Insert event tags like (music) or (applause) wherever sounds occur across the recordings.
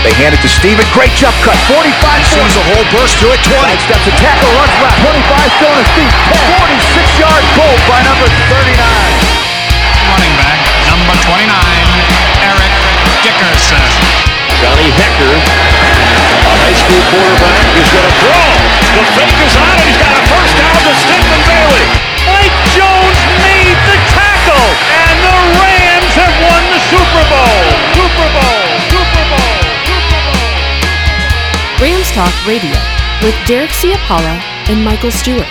They hand it to Steven. Great jump cut. 45 Sees a hole, burst to it. 20. Steps a tackle, runs left. 25 still on his feet. 46 yard goal by number 39. running back, number 29, Eric Dickerson. Johnny Hekker, a high school quarterback, is going to throw. The fake is on it. He's got a first down to Stedman Bailey. Talk Radio with Derek Ciapala and Michael Stewart.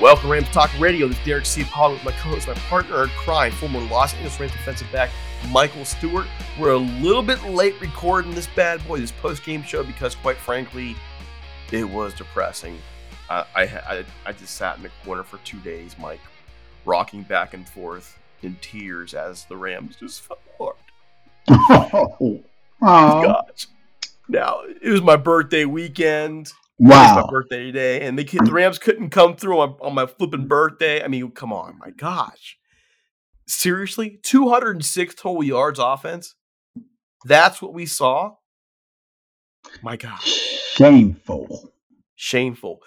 Welcome Rams Talk Radio. This is Derek C. Paul with my co-host, my partner in crime, former Los Angeles Rams defensive back Michael Stewart. We're a little bit late recording this bad boy, this post-game show, because quite frankly, it was depressing. I, I, I, I just sat in the corner for two days, Mike, rocking back and forth in tears as the Rams just fell apart. (laughs) Oh, Gosh. Now, it was my birthday weekend. It was my birthday day, and the, the Rams couldn't come through on, on my flipping birthday. I mean, come on, my gosh. Seriously? 206 total yards offense? That's what we saw? My God. Shameful. Shameful.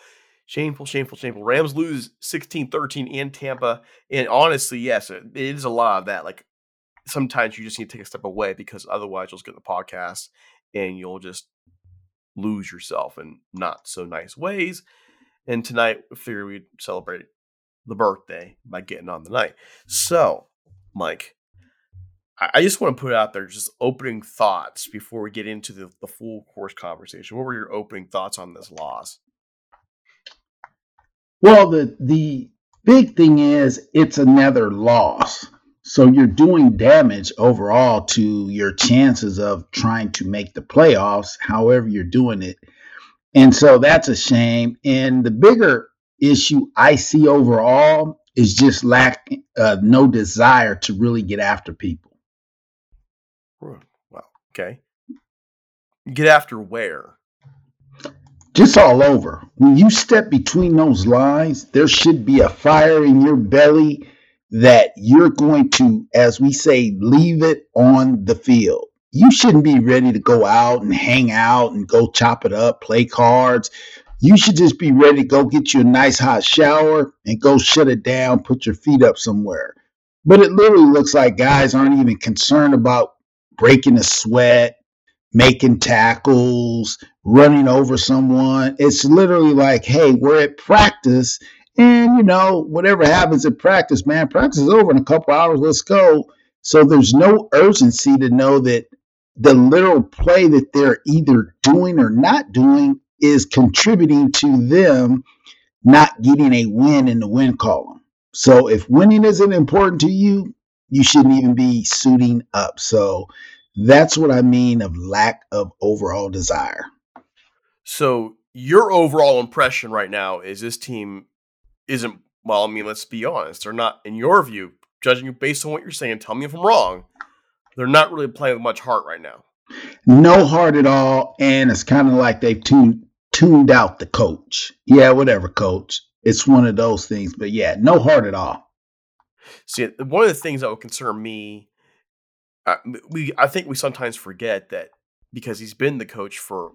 Shameful, shameful, shameful. Rams lose 16 13 in Tampa. And honestly, yes, it is a lot of that. Like sometimes you just need to take a step away because otherwise you'll just get the podcast and you'll just lose yourself in not so nice ways. And tonight, we figured we'd celebrate the birthday by getting on the night. So, Mike, I just want to put out there just opening thoughts before we get into the, the full course conversation. What were your opening thoughts on this loss? Well, the the big thing is it's another loss. So you're doing damage overall to your chances of trying to make the playoffs, however you're doing it. And so that's a shame. And the bigger issue I see overall is just lack uh, no desire to really get after people. Well, okay. Get after where? just all over. When you step between those lines, there should be a fire in your belly that you're going to, as we say, leave it on the field. You shouldn't be ready to go out and hang out and go chop it up, play cards. You should just be ready to go get you a nice hot shower and go shut it down, put your feet up somewhere. But it literally looks like guys aren't even concerned about breaking a sweat, making tackles, running over someone. It's literally like, hey, we're at practice, and you know, whatever happens at practice, man, practice is over in a couple hours. Let's go. So there's no urgency to know that the literal play that they're either doing or not doing is contributing to them not getting a win in the win column. So if winning isn't important to you, you shouldn't even be suiting up. So that's what I mean of lack of overall desire. So your overall impression right now is this team isn't well, I mean, let's be honest. They're not, in your view, judging you based on what you're saying, tell me if I'm wrong. They're not really playing with much heart right now. No heart at all. And it's kind of like they've tuned tuned out the coach. Yeah, whatever, coach. It's one of those things. But yeah, no heart at all. See, one of the things that would concern me, uh, we I think we sometimes forget that because he's been the coach for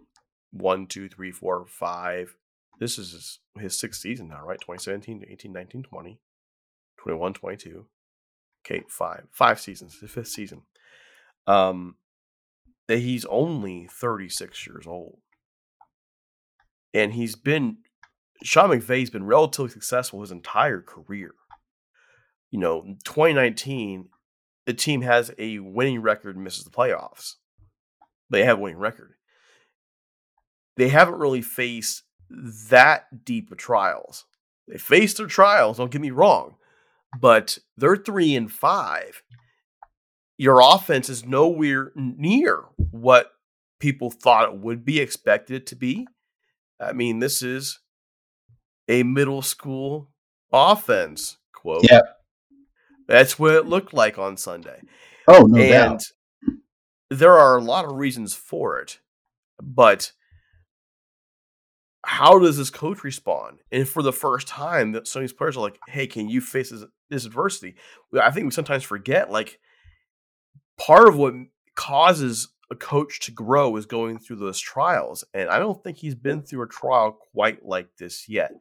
one, two, three, four, five. This is his, his sixth season now, right? 2017, 18, 19, 20, 21, 22. Okay, five. Five seasons, the fifth season. Um, that he's only 36 years old and he's been Sean McVay's been relatively successful his entire career. You know, 2019, the team has a winning record and misses the playoffs. They have a winning record. They haven't really faced that deep of trials. They faced their trials, don't get me wrong, but they're three and five. Your offense is nowhere near what people thought it would be expected to be. I mean, this is a middle school offense quote. That's what it looked like on Sunday. Oh, no and doubt. there are a lot of reasons for it, but how does this coach respond? And for the first time, that some of these players are like, "Hey, can you face this, this adversity?" I think we sometimes forget, like, part of what causes a coach to grow is going through those trials. And I don't think he's been through a trial quite like this yet.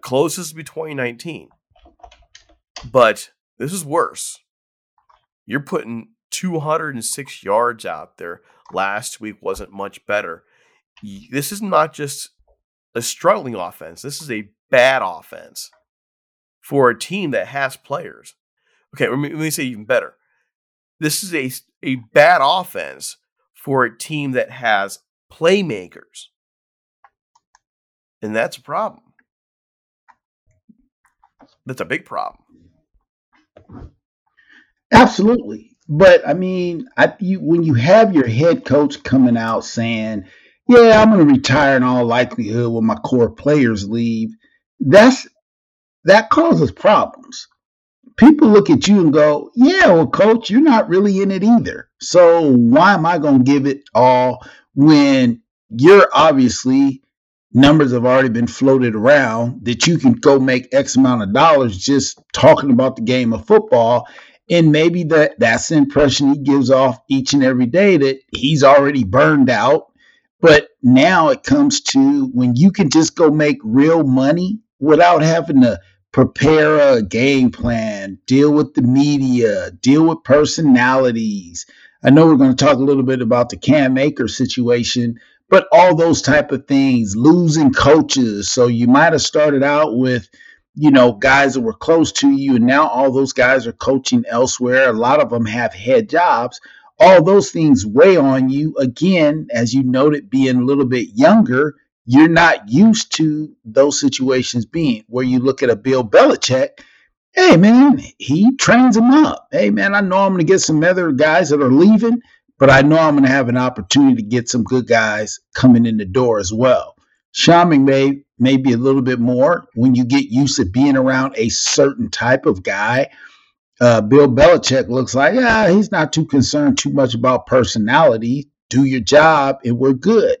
Closest to be 2019. But this is worse. You're putting 206 yards out there. Last week wasn't much better. This is not just a struggling offense. This is a bad offense for a team that has players. Okay, let me, let me say even better. This is a, a bad offense for a team that has playmakers. And that's a problem. That's a big problem. Absolutely. But I mean, I, you, when you have your head coach coming out saying, "Yeah, I'm going to retire in all likelihood when my core players leave," that's that causes problems people look at you and go, yeah, well, coach, you're not really in it either. So why am I going to give it all when you're obviously numbers have already been floated around that you can go make X amount of dollars just talking about the game of football. And maybe that that's the impression he gives off each and every day that he's already burned out. But now it comes to when you can just go make real money without having to prepare a game plan, deal with the media, deal with personalities. I know we're going to talk a little bit about the Cam Akers situation, but all those type of things, losing coaches. So you might have started out with, you know, guys that were close to you, and now all those guys are coaching elsewhere. A lot of them have head jobs. All those things weigh on you. Again, as you noted, being a little bit younger, you're not used to those situations being where you look at a Bill Belichick. Hey man, he trains them up. Hey man, I know I'm to get some other guys that are leaving, but I know I'm going to have an opportunity to get some good guys coming in the door as well. Sean may maybe a little bit more when you get used to being around a certain type of guy. Uh, Bill Belichick looks like, yeah, he's not too concerned too much about personality. Do your job and we're good.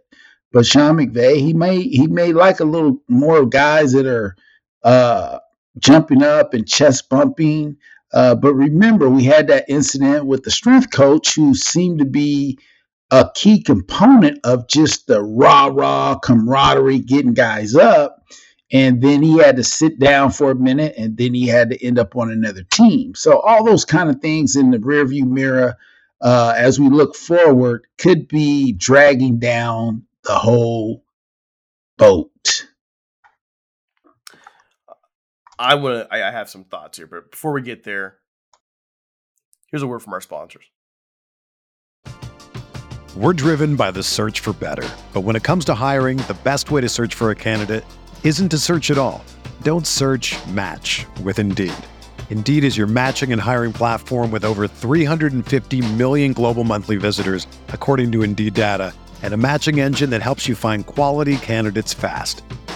But Sean McVay, he may he may like a little more of guys that are uh, jumping up and chest bumping. Uh, but remember, we had that incident with the strength coach who seemed to be a key component of just the rah rah camaraderie, getting guys up. And then he had to sit down for a minute, and then he had to end up on another team. So all those kind of things in the rearview mirror, uh, as we look forward, could be dragging down the whole boat. I want to. I have some thoughts here, but before we get there, here's a word from our sponsors. We're driven by the search for better. But when it comes to hiring, the best way to search for a candidate isn't to search at all. Don't search match with Indeed. Indeed is your matching and hiring platform with over 350 million global monthly visitors, according to Indeed data, and a matching engine that helps you find quality candidates fast.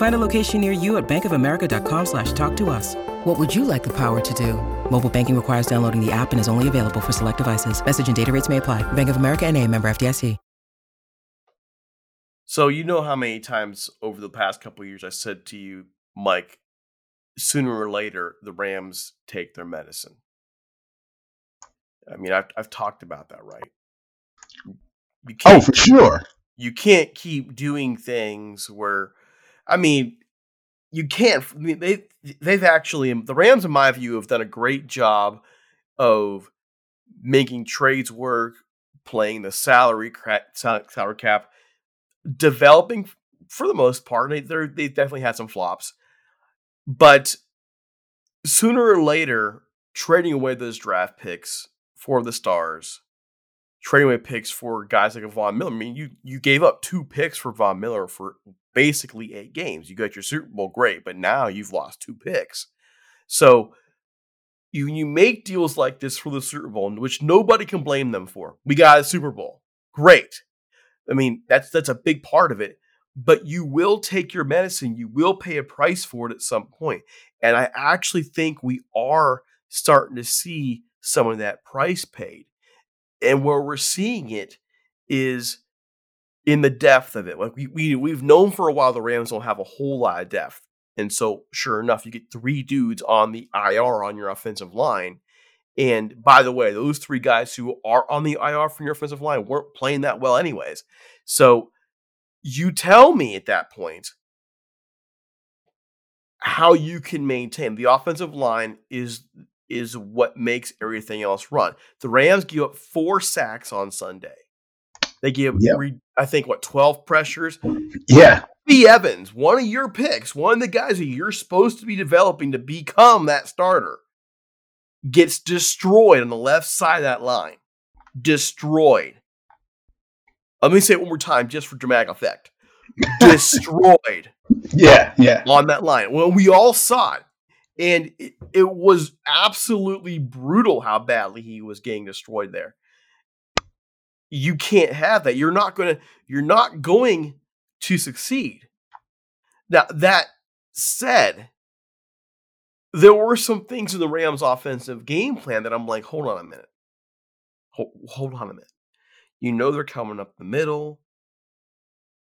Find a location near you at bankofamerica.com slash talk to us. What would you like the power to do? Mobile banking requires downloading the app and is only available for select devices. Message and data rates may apply. Bank of America and a member FDIC. So you know how many times over the past couple years I said to you, Mike, sooner or later the Rams take their medicine. I mean, I've I've talked about that, right? You oh, for sure. You can't keep doing things where, I mean, you can't. I mean, they they've actually the Rams, in my view, have done a great job of making trades work, playing the salary salary cap, developing for the most part. They they definitely had some flops, but sooner or later, trading away those draft picks for the stars, trading away picks for guys like Von Miller. I mean, you you gave up two picks for Von Miller for basically eight games. You got your Super Bowl, great, but now you've lost two picks. So you you make deals like this for the Super Bowl, which nobody can blame them for. We got a Super Bowl, great. I mean, that's that's a big part of it. But you will take your medicine. You will pay a price for it at some point. And I actually think we are starting to see some of that price paid. And where we're seeing it is in the depth of it. Like we, we we've known for a while the Rams don't have a whole lot of depth. And so sure enough, you get three dudes on the IR on your offensive line. And by the way, those three guys who are on the IR from your offensive line weren't playing that well anyways. So you tell me at that point how you can maintain the offensive line is is what makes everything else run. The Rams give up four sacks on Sunday. They give, yep. I think, what twelve pressures. Yeah, B. Evans, one of your picks, one of the guys that you're supposed to be developing to become that starter, gets destroyed on the left side of that line. Destroyed. Let me say it one more time, just for dramatic effect. (laughs) Destroyed. Yeah, yeah. On that line. Well, we all saw it. And it, it was absolutely brutal how badly he was getting destroyed there you can't have that. You're not going to you're not going to succeed. Now that said, there were some things in the Rams offensive game plan that I'm like, hold on a minute. Hold, hold on a minute. You know they're coming up the middle.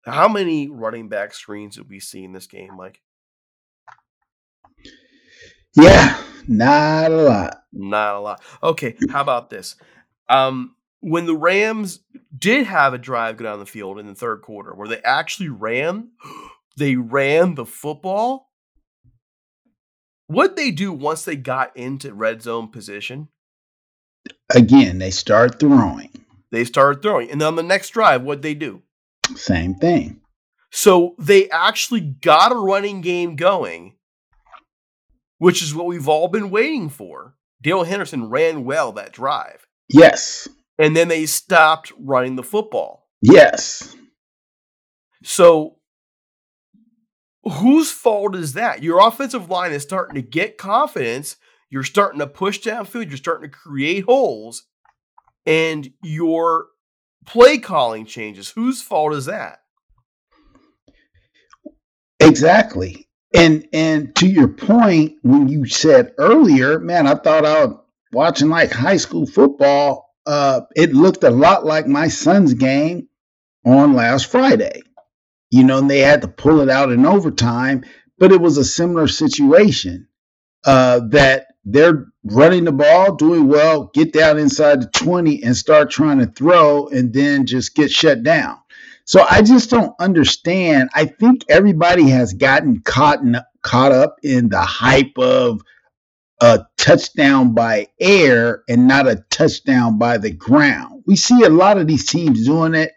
How many running back screens did we see in this game, Mike? Yeah, not a lot. Not a lot. Okay, how about this? Um, when the Rams did have a drive go down the field in the third quarter where they actually ran, (gasps) they ran the football. What they do once they got into red zone position? Again, they start throwing. They started throwing. And then on the next drive, what they do? Same thing. So they actually got a running game going, which is what we've all been waiting for. Darrell Henderson ran well that drive. Yes and then they stopped running the football. Yes. So whose fault is that? Your offensive line is starting to get confidence. You're starting to push downfield. You're starting to create holes, and your play calling changes. Whose fault is that? Exactly. And and to your point, when you said earlier, man, I thought I was watching like high school football. Uh, it looked a lot like my son's game on last Friday. You know, and they had to pull it out in overtime, but it was a similar situation uh, that they're running the ball, doing well, get down inside the 20 and start trying to throw, and then just get shut down. So I just don't understand. I think everybody has gotten caught in, caught up in the hype of a touchdown by air and not a touchdown by the ground. We see a lot of these teams doing it,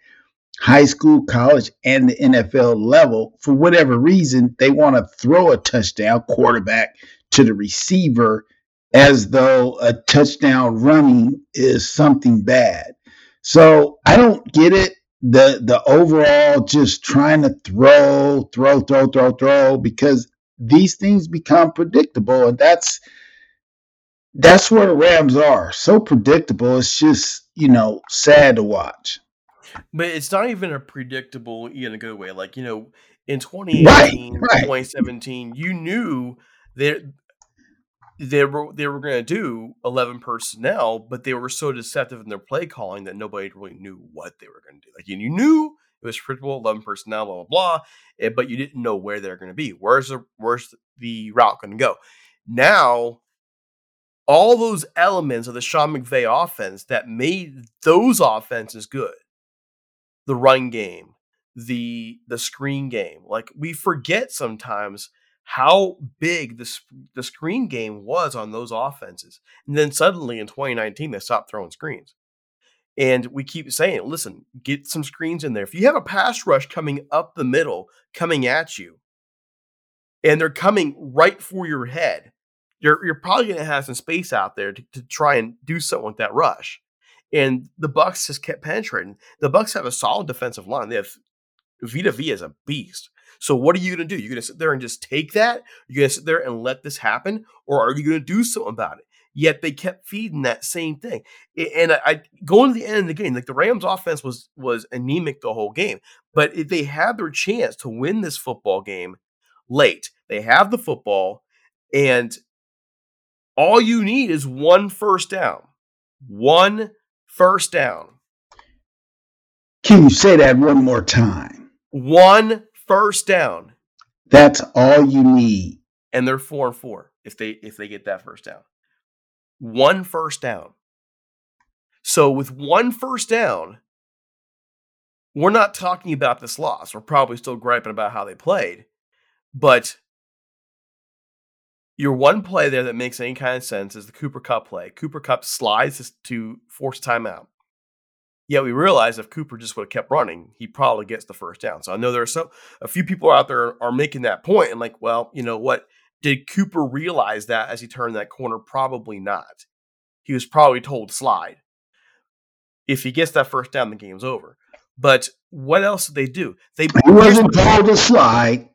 high school, college, and the NFL level. For whatever reason, they want to throw a touchdown quarterback to the receiver as though a touchdown running is something bad. So I don't get it the the overall just trying to throw, throw, throw, throw, throw because these things become predictable, and that's that's where the Rams are. So predictable, it's just you know sad to watch. But it's not even a predictable in a good way. Like you know, in 2018, right, right. 2017, you knew that they were they were going to do 11 personnel, but they were so deceptive in their play calling that nobody really knew what they were going to do. Like you knew it was predictable 11 personnel, blah blah blah, eh, but you didn't know where they're going to be. Where's the where's the route going to go? Now, all those elements of the Sean McVay offense that made those offenses good, the run game, the the screen game, like we forget sometimes how big the, the screen game was on those offenses. And then suddenly in 2019, they stopped throwing screens. And we keep saying, listen, get some screens in there. If you have a pass rush coming up the middle, coming at you, and they're coming right for your head, you're, you're probably going to have some space out there to, to try and do something with that rush. And the Bucks just kept penetrating. The Bucks have a solid defensive line. They have Vita Vea is a beast. So what are you going to do? You're going to sit there and just take that? You're going to sit there and let this happen? Or are you going to do something about it? Yet they kept feeding that same thing. And I, I going to the end of the game, like the Rams offense was was anemic the whole game. But if they had their chance to win this football game late, they have the football, and all you need is one first down. One first down. Can you say that one more time? One first down. That's all you need. And they're four and four if they if they get that first down. One first down. So with one first down, we're not talking about this loss. We're probably still griping about how they played, but your one play there that makes any kind of sense is the Cooper Kupp play. Cooper Kupp slides to force timeout. Yet we realize if Cooper just would have kept running, he probably gets the first down. So I know there are some a few people out there are making that point and like, well, you know what? Did Cooper realize that as he turned that corner? Probably not. He was probably told slide. If he gets that first down, the game's over. But what else did they do? They he wasn't told to slide.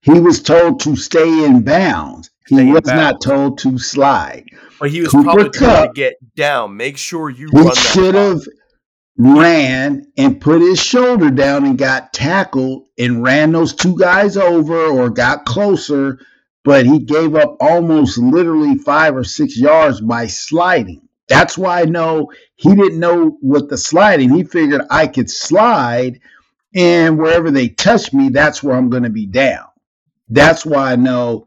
He was told to stay in bounds. He was not told to slide. But he was Cooper probably told to get down. Make sure you he should have ran and put his shoulder down and got tackled and ran those two guys over or got closer, but he gave up almost literally five or six yards by sliding. That's why I know he didn't know what the sliding. He figured I could slide, and wherever they touch me, that's where I'm going to be down. That's why I know.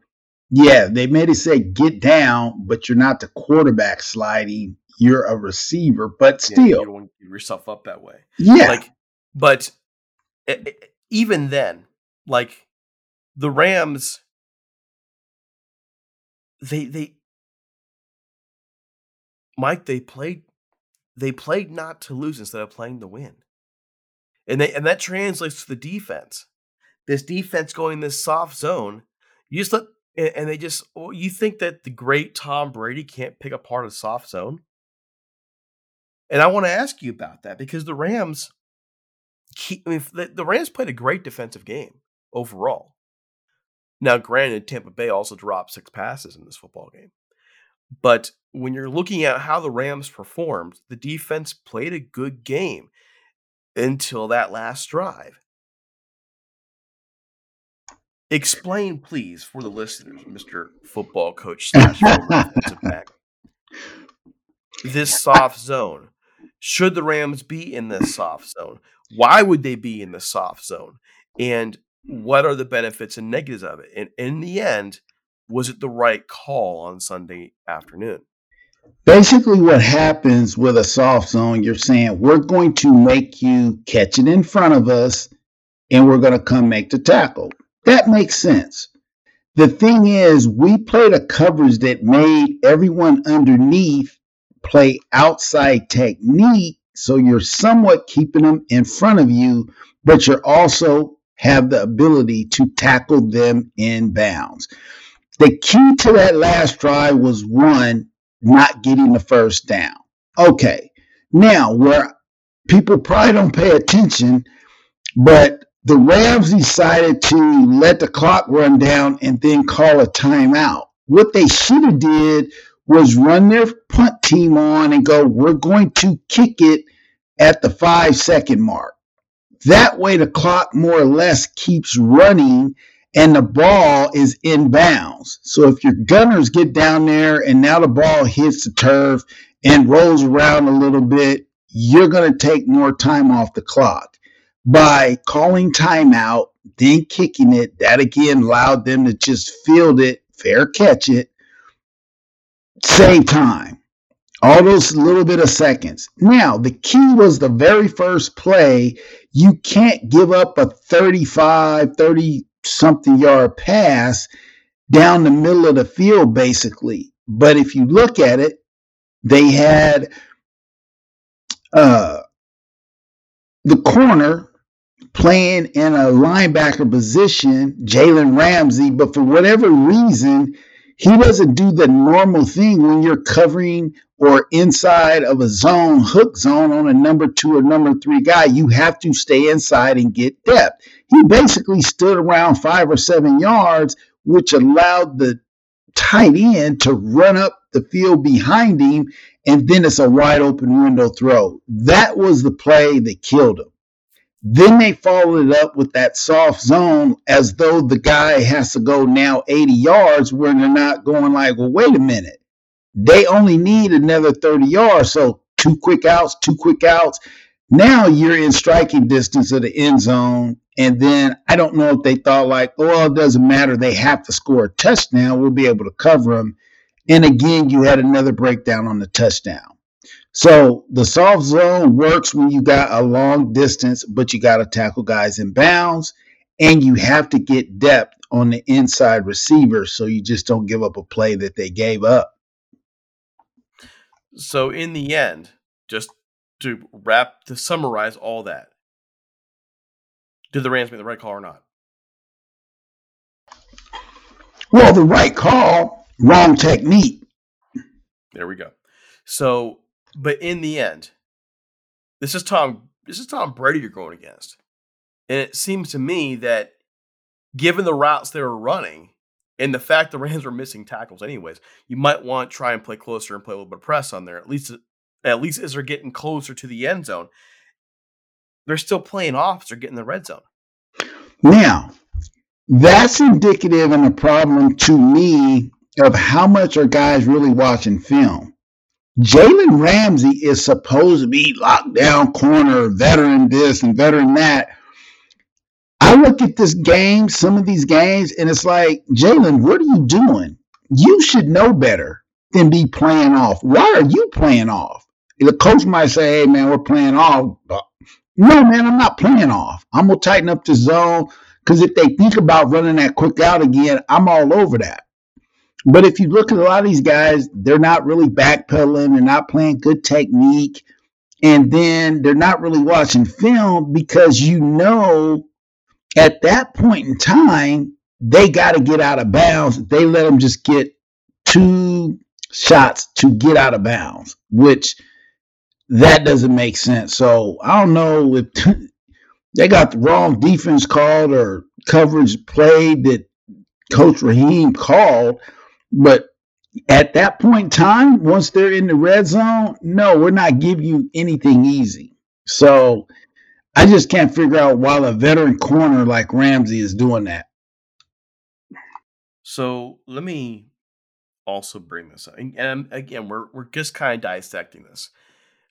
Yeah, they made it say get down, but you're not the quarterback sliding you're a receiver, but still, yeah, you don't want to give yourself up that way. Yeah, like, but even then, like the Rams, they they Mike, they played they played not to lose instead of playing to win, and they and that translates to the defense. This defense going this soft zone, you just let and they just oh, you think that the great Tom Brady can't pick apart a soft zone? And I want to ask you about that because the Rams, I mean, the, the Rams played a great defensive game overall. Now, granted, Tampa Bay also dropped six passes in this football game. But when you're looking at how the Rams performed, the defense played a good game until that last drive. Explain, please, for the listeners, Mr. Football Coach slash (laughs) defensive back, this soft zone. Should the Rams be in this soft zone? Why would they be in the soft zone? And what are the benefits and negatives of it? And in the end, was it the right call on Sunday afternoon? Basically, what happens with a soft zone, you're saying we're going to make you catch it in front of us and we're going to come make the tackle. That makes sense. The thing is, we played a coverage that made everyone underneath play outside technique. So you're somewhat keeping them in front of you, but you're also have the ability to tackle them in bounds. The key to that last drive was one, not getting the first down. Okay. Now, where people probably don't pay attention, but the Rams decided to let the clock run down and then call a timeout. What they should have did was run their punt team on and go, we're going to kick it at the five second mark. That way, the clock more or less keeps running and the ball is in bounds. So if your gunners get down there and now the ball hits the turf and rolls around a little bit, you're going to take more time off the clock. By calling timeout, then kicking it, that again allowed them to just field it, fair catch it, save time. All those little bit of seconds. Now, the key was the very first play. You can't give up a 35, 30 something yard pass down the middle of the field, basically. But if you look at it, they had uh, the corner playing in a linebacker position, Jalen Ramsey, but for whatever reason, he doesn't do the normal thing when you're covering or inside of a zone, hook zone on a number two or number three guy. You have to stay inside and get depth. He basically stood around five or seven yards, which allowed the tight end to run up the field behind him, and then it's a wide open window throw. That was the play that killed him. Then they followed it up with that soft zone as though the guy has to go now 80 yards where they're not going like, well, wait a minute. They only need another 30 yards. So two quick outs, two quick outs. Now you're in striking distance of the end zone and then I don't know if they thought like, well, it doesn't matter. They have to score a touchdown. We'll be able to cover them. And again, you had another breakdown on the touchdown. So the soft zone works when you got a long distance, but you got to tackle guys in bounds and you have to get depth on the inside receiver so you just don't give up a play that they gave up. So in the end, just to wrap to summarize all that, did the Rams make the right call or not? Well, the right call, wrong technique. There we go. So, but in the end, this is Tom. This is Tom Brady you're going against, and it seems to me that given the routes they were running and the fact the Rams were missing tackles anyways, you might want to try and play closer and play a little bit of press on there. At least, at least as they're getting closer to the end zone, they're still playing off. They're getting the red zone. Now, that's indicative and a problem to me of how much are guys really watching film. Jalen Ramsey is supposed to be lockdown corner, veteran this and veteran that. I look at this game, some of these games, and it's like, Jalen, what are you doing? You should know better than be playing off. Why are you playing off? The coach might say, hey, man, we're playing off. No, man, I'm not playing off. I'm gonna tighten up the zone because if they think about running that quick out again, I'm all over that. But if you look at a lot of these guys, they're not really backpedaling, they're not playing good technique, and then they're not really watching film because you know at that point in time, they got to get out of bounds. They let them just get two shots to get out of bounds, which that doesn't make sense. So I don't know if (laughs) they got the wrong defense called or coverage played that Coach Raheem called, but at that point in time, once they're in the red zone, no, we're not giving you anything easy. So I just can't figure out why a veteran corner like Ramsey is doing that. So let me also bring this up. And, again, we're we're just kind of dissecting this,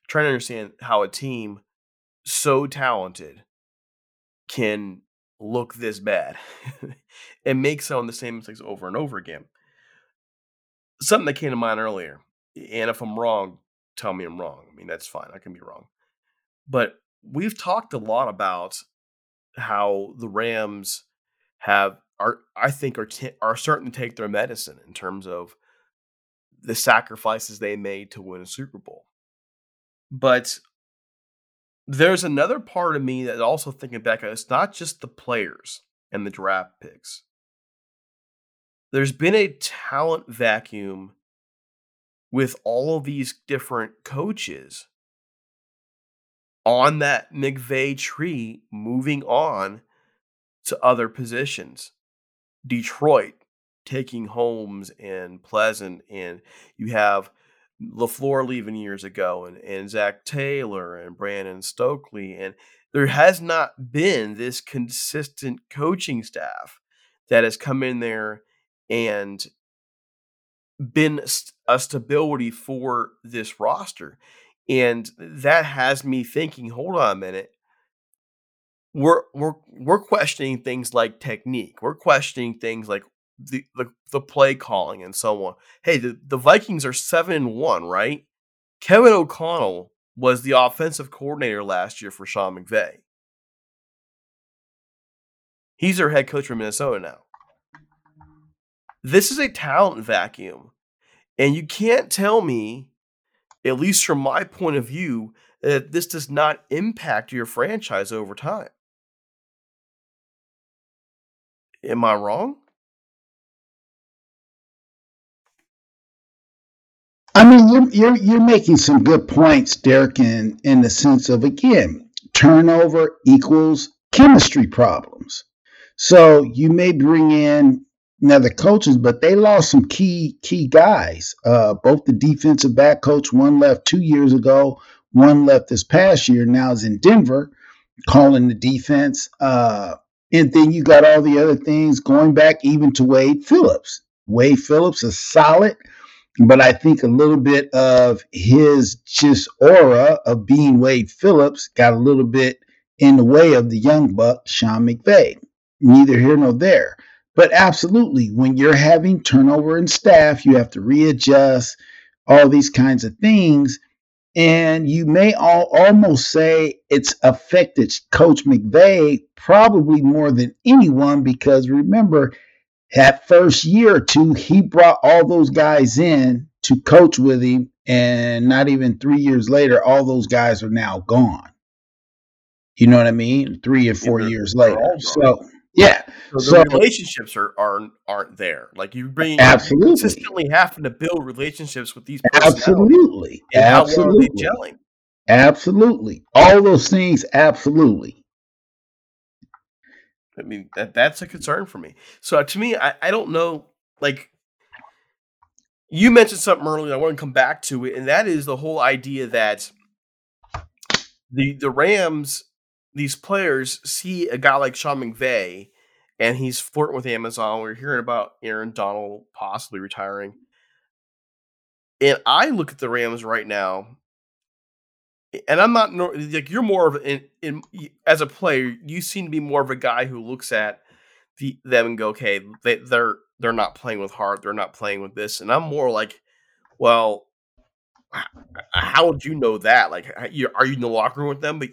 trying to understand how a team so talented can look this bad (laughs) and make some of the same mistakes over and over again. Something that came to mind earlier, and if I'm wrong, tell me I'm wrong. I mean, that's fine. I can be wrong. But we've talked a lot about how the Rams have are I think are t- are starting to take their medicine in terms of the sacrifices they made to win a Super Bowl. But there's another part of me that also thinking back, it's not just the players and the draft picks. There's been a talent vacuum with all of these different coaches on that McVay tree moving on to other positions. Detroit taking Holmes and Pleasant, and you have LaFleur leaving years ago, and, and Zac Taylor and Brandon Stokely. And there has not been this consistent coaching staff that has come in there and been a stability for this roster. And that has me thinking, hold on a minute. We're we're we're questioning things like technique. We're questioning things like the, the, the play calling and so on. Hey, the, the Vikings are seven and one, right? Kevin O'Connell was the offensive coordinator last year for Sean McVay. He's their head coach for Minnesota now. This is a talent vacuum. And you can't tell me, at least from my point of view, that this does not impact your franchise over time. Am I wrong? I mean, you're you're you're making some good points, Derek, in in the sense of again, turnover equals chemistry problems. So you may bring in another coaches, but they lost some key key guys. Uh, both the defensive back coach, one left two years ago, one left this past year. Now is in Denver, calling the defense. Uh, and then you got all the other things going back even to Wade Phillips. Wade Phillips is solid but I think a little bit of his just aura of being Wade Phillips got a little bit in the way of the young buck, Sean McVay. Neither here nor there. But absolutely, when you're having turnover in staff, you have to readjust all these kinds of things. And you may all, almost say it's affected Coach McVay probably more than anyone because remember, that first year or two, he brought all those guys in to coach with him. And not even three years later, all those guys are now gone. You know what I mean? Three or four yeah, years later. So yeah. So the so, relationships are aren't aren't there. Like you bring absolutely consistently having to build relationships with these absolutely absolutely gelling. Absolutely. All those things, absolutely. I mean, that that's a concern for me. So to me, I, I don't know. Like you mentioned something earlier, I want to come back to it, and that is the whole idea that the the Rams, these players see a guy like Sean McVay, and he's flirting with Amazon. We're hearing about Aaron Donald possibly retiring. And I look at the Rams right now, and I'm not like you're more of in, in as a player, you seem to be more of a guy who looks at the them and go, okay, they, they're they're not playing with heart, they're not playing with this, and I'm more like, well, how would you know that? Like, are you in the locker room with them? But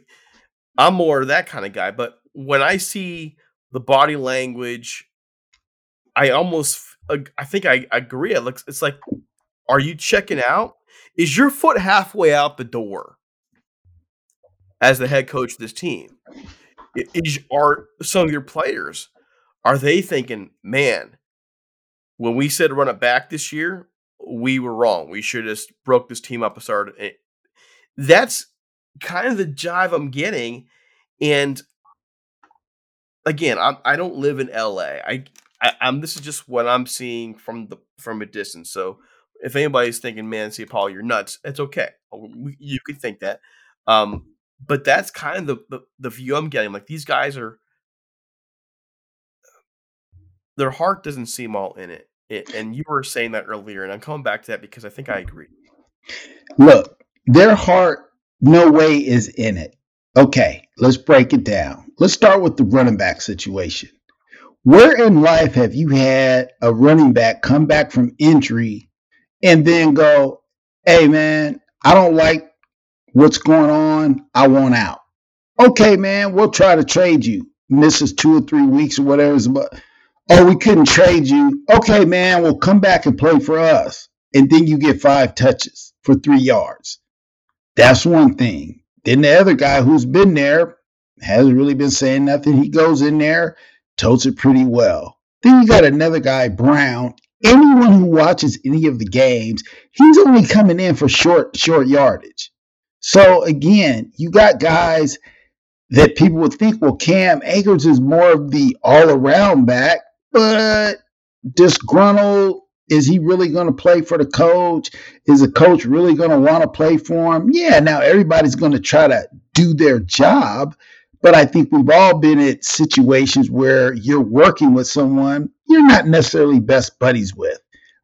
I'm more that kind of guy. But when I see the body language, I almost I think I agree. It looks it's like, are you checking out? Is your foot halfway out the door? as the head coach of this team? Is are some of your players are they thinking, man, when we said run it back this year, we were wrong. We should have broke this team up and started. Eh, that's kind of the jive I'm getting, and again, I'm, I don't live in LA. I I, am This is just what I'm seeing from the from a distance. So if anybody's thinking, "Man, see Paul, you're nuts," it's okay. Oh, you could think that. Um, but that's kind of the, the the view I'm getting. Like these guys are, their heart doesn't seem all in it. it. And you were saying that earlier, and I'm coming back to that because I think I agree. Look, their heart no way is in it. Okay, let's break it down. Let's start with the running back situation. Where in life have you had a running back come back from injury and then go, hey man, I don't like what's going on. I want out. Okay, man, we'll try to trade you. Misses two or three weeks or whatever. Oh, we couldn't trade you. Okay, man, we'll come back and play for us. And then you get five touches for three yards. That's one thing. Then the other guy who's been there hasn't really been saying nothing. He goes in there, totes it pretty well. Then you got another guy, Brown. Anyone who watches any of the games, he's only coming in for short, short yardage. So again, you got guys that people would think, well, Cam Akers is more of the all-around back, but disgruntled. Is he really going to play for the coach? Is the coach really going to want to play for him? Yeah, now everybody's going to try to do their job, but I think we've all been in situations where you're working with someone you're not necessarily best buddies with,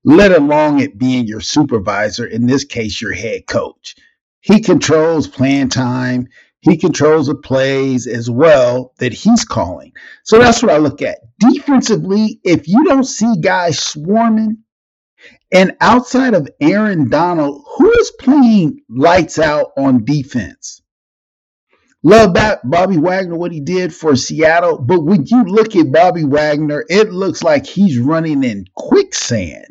let alone it being your supervisor, in this case, your head coach. He controls playing time. He controls the plays as well that he's calling. So that's what I look at. Defensively, if you don't see guys swarming, and outside of Aaron Donald, who is playing lights out on defense? Love that Bobby Wagner, what he did for Seattle. But when you look at Bobby Wagner, it looks like he's running in quicksand.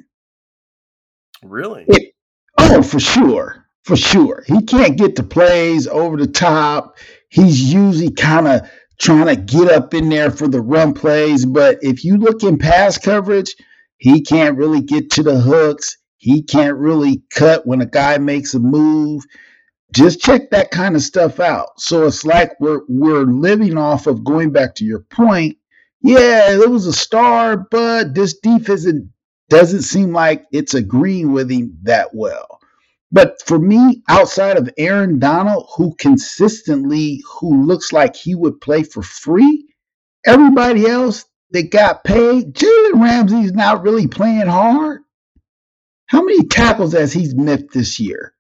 Really? It, oh, for sure. For sure. He can't get the plays over the top. He's usually kind of trying to get up in there for the run plays. But if you look in pass coverage, he can't really get to the hooks. He can't really cut when a guy makes a move just check that kind of stuff out. So it's like we're we're living off of going back to your point. Yeah, it was a star, but this defense doesn't seem like it's agreeing with him that well. But for me, outside of Aaron Donald, who consistently who looks like he would play for free, everybody else that got paid, Jalen Ramsey's not really playing hard. How many tackles has he missed this year?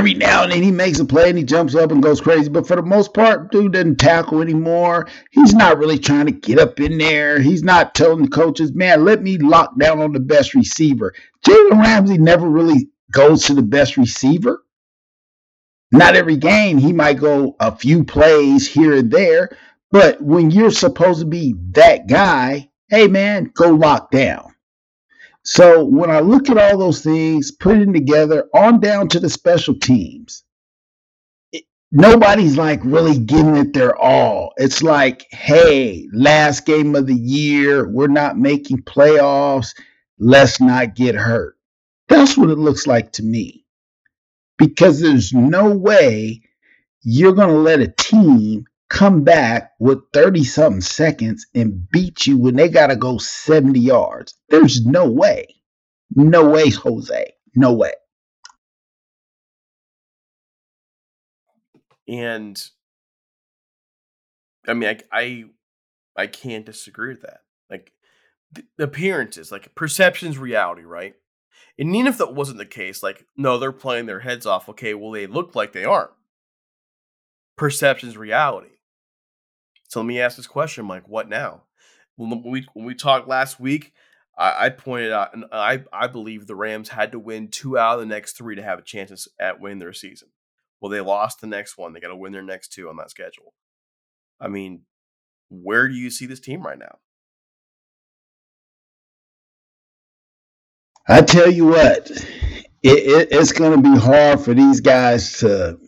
every now and then he makes a play and he jumps up and goes crazy. But for the most part, dude doesn't tackle anymore. He's not really trying to get up in there. He's not telling the coaches, man, let me lock down on the best receiver. Jalen Ramsey never really goes to the best receiver. Not every game, he might go a few plays here and there. But when you're supposed to be that guy, hey man, go lock down. So when I look at all those things, putting together on down to the special teams, it, nobody's like really giving it their all. It's like, hey, last game of the year, we're not making playoffs. Let's not get hurt. That's what it looks like to me. Because there's no way you're going to let a team come back with 30 something seconds and beat you when they got to go 70 yards. There's no way. No way, Jose. No way. And I mean, I, I, I can't disagree with that. Like appearances, like perception's reality, right? And even if that wasn't the case, like no, they're playing their heads off. Okay, well they look like they aren't. Perception's reality. So let me ask this question, Mike. What now? When we when we talked last week, I, I pointed out, and I I believe the Rams had to win two out of the next three to have a chance at winning their season. Well, they lost the next one. They got to win their next two on that schedule. I mean, where do you see this team right now? I tell you what, it, it, it's going to be hard for these guys to.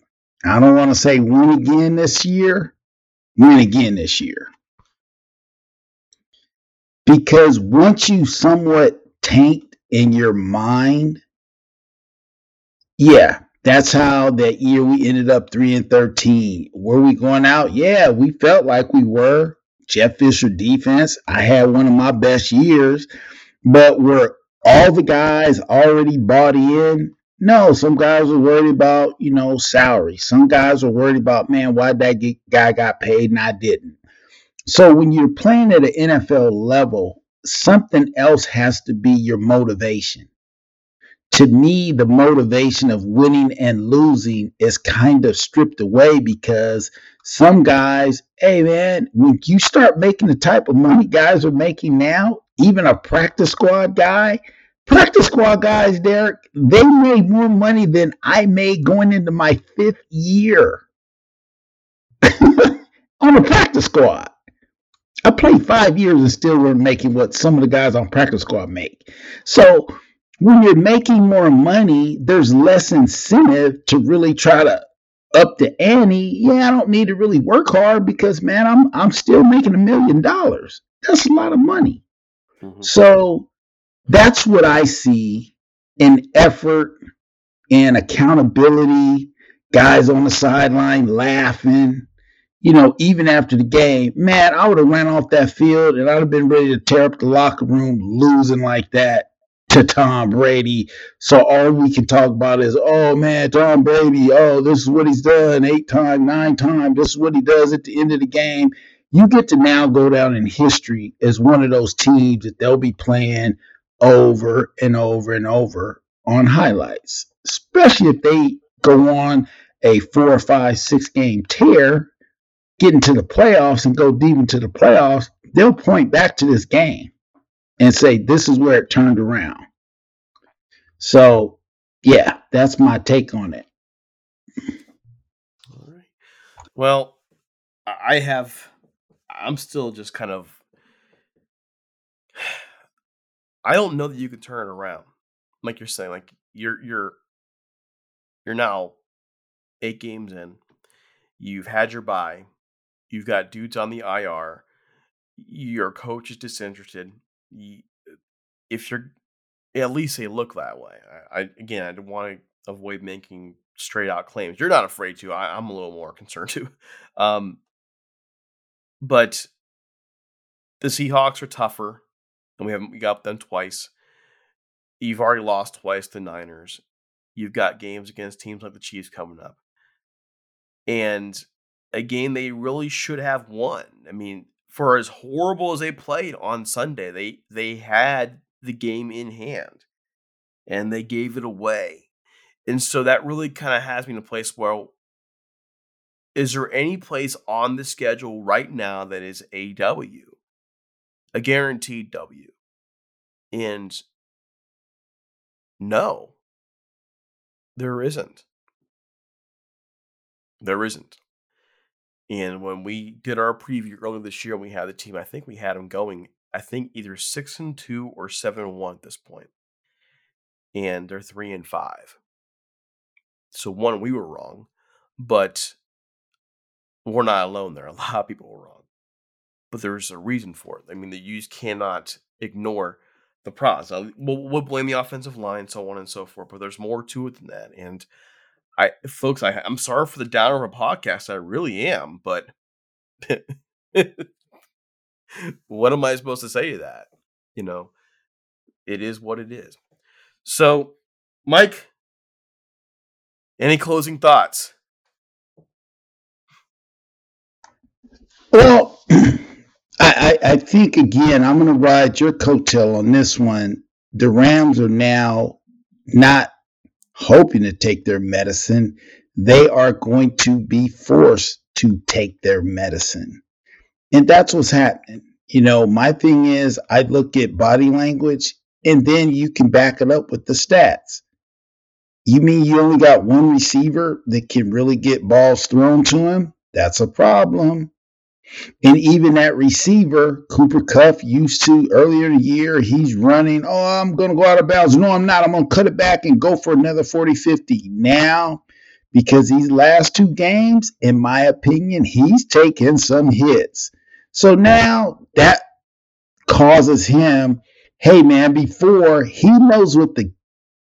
I don't want to say win again this year, win again this year. Because once you somewhat tanked in your mind, yeah, that's how that year we ended up 3 and 13. Were we going out? Yeah, we felt like we were, Jeff Fisher defense. I had one of my best years, but were all the guys already bought in? No, some guys were worried about, you know, salary. Some guys were worried about, man, why that guy got paid and I didn't. So when you're playing at an NFL level, something else has to be your motivation. To me, the motivation of winning and losing is kind of stripped away because some guys, hey man, when you start making the type of money guys are making now, even a practice squad guy, practice squad guys, Derek, they made more money than I made going into my fifth year (laughs) on a practice squad. I played five years and still weren't making what some of the guys on practice squad make. So when you're making more money, there's less incentive to really try to up the ante. Yeah, I don't need to really work hard because man, I'm I'm still making a million dollars. That's a lot of money. Mm-hmm. So that's what I see in effort and accountability, guys on the sideline laughing, you know, even after the game, man, I would have ran off that field and I'd have been ready to tear up the locker room losing like that to Tom Brady. So all we can talk about is, oh man, Tom Brady, oh, this is what he's done eight times, nine times. This is what he does at the end of the game. You get to now go down in history as one of those teams that they'll be playing over and over and over on highlights, especially if they go on a four or five, six game tear get into the playoffs and go deep into the playoffs, they'll point back to this game and say, this is where it turned around. So, yeah, that's my take on it. All right. Well, I have, I'm still just kind of, I don't know that you could turn it around. Like you're saying, like you're, you're, you're now eight games in. You've had your bye. You've got dudes on the IR. Your coach is disinterested. if you're at least they look that way. I, again I again, I want to avoid making straight out claims. You're not afraid to. I, am a little more (laughs) concerned too. Um, but the Seahawks are tougher, and we haven't we got them twice. You've already lost twice to the Niners. You've got games against teams like the Chiefs coming up, and a game they really should have won. I mean, for as horrible as they played on Sunday, they they had the game in hand and they gave it away. And so that really kind of has me in a place where is there any place on the schedule right now that is a W? A guaranteed W. And no, there isn't. There isn't. And when we did our preview earlier this year, we had the team. I think we had them going. I think either six and two or seven and one at this point. point, and they're three and five. So one, we were wrong, but we're not alone there. (laughs) A lot of people were wrong, but there's a reason for it. I mean, the you cannot ignore the pros. Uh, we'll, we'll blame the offensive line, so on and so forth, but there's more to it than that. And I folks, I I'm sorry for the downer of a podcast. I really am, but (laughs) what am I supposed to say to that? You know, it is what it is. So, Mike, any closing thoughts? Well, (clears throat) I, I, think again, I'm going to ride your coattail on this one. The Rams are now not hoping to take their medicine, they are going to be forced to take their medicine. And that's what's happening. You know, my thing is, I look at body language and then you can back it up with the stats. You mean you only got one receiver that can really get balls thrown to him? That's a problem. And even that receiver, Cooper Kupp, used to earlier in the year, he's running, oh, I'm going to go out of bounds. No, I'm not. I'm going to cut it back and go for another 40 50. Now, because these last two games, in my opinion, he's taken some hits. So now that causes him, hey man, before he knows what the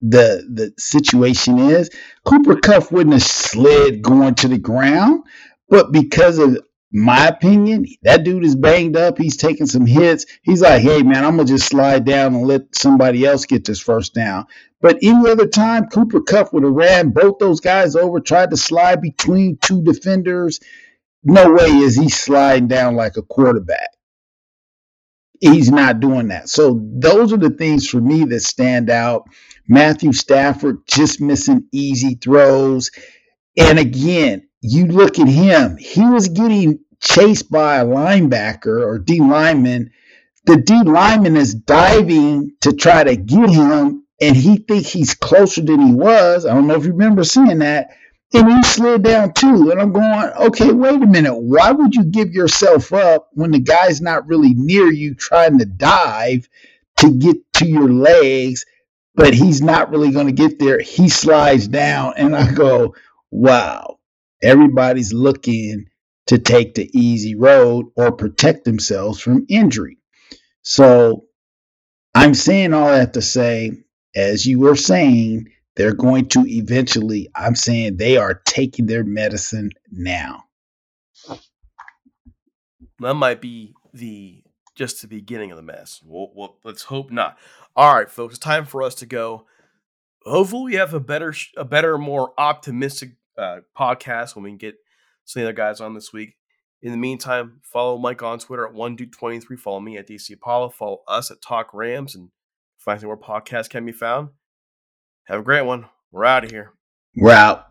the the situation is, Cooper Kupp wouldn't have slid going to the ground, but because of my opinion, that dude is banged up. He's taking some hits. He's like, hey, man, I'm going to just slide down and let somebody else get this first down. But any other time, Cooper Kupp would have ran both those guys over, tried to slide between two defenders. No way is he sliding down like a quarterback. He's not doing that. So those are the things for me that stand out. Matthew Stafford just missing easy throws. And again, you look at him, he was getting chased by a linebacker or D lineman. The D lineman is diving to try to get him, and he thinks he's closer than he was. I don't know if you remember seeing that. And he slid down too. And I'm going, okay, wait a minute. Why would you give yourself up when the guy's not really near you trying to dive to get to your legs, but he's not really going to get there? He slides down. And I go, wow Everybody's looking to take the easy road or protect themselves from injury. So I'm saying all that to say, as you were saying, they're going to eventually, I'm saying they are taking their medicine now. That might be the just the beginning of the mess. Well, well, let's hope not. All right, folks, it's time for us to go. Hopefully, we have a better, a better, more optimistic uh, podcast when we get some other guys on this week. In the meantime, follow Mike on Twitter at one dude twenty three. Follow me at DC Apollo. Follow us at Talk Rams and find where podcasts can be found. Have a great one. We're out of here. We're out.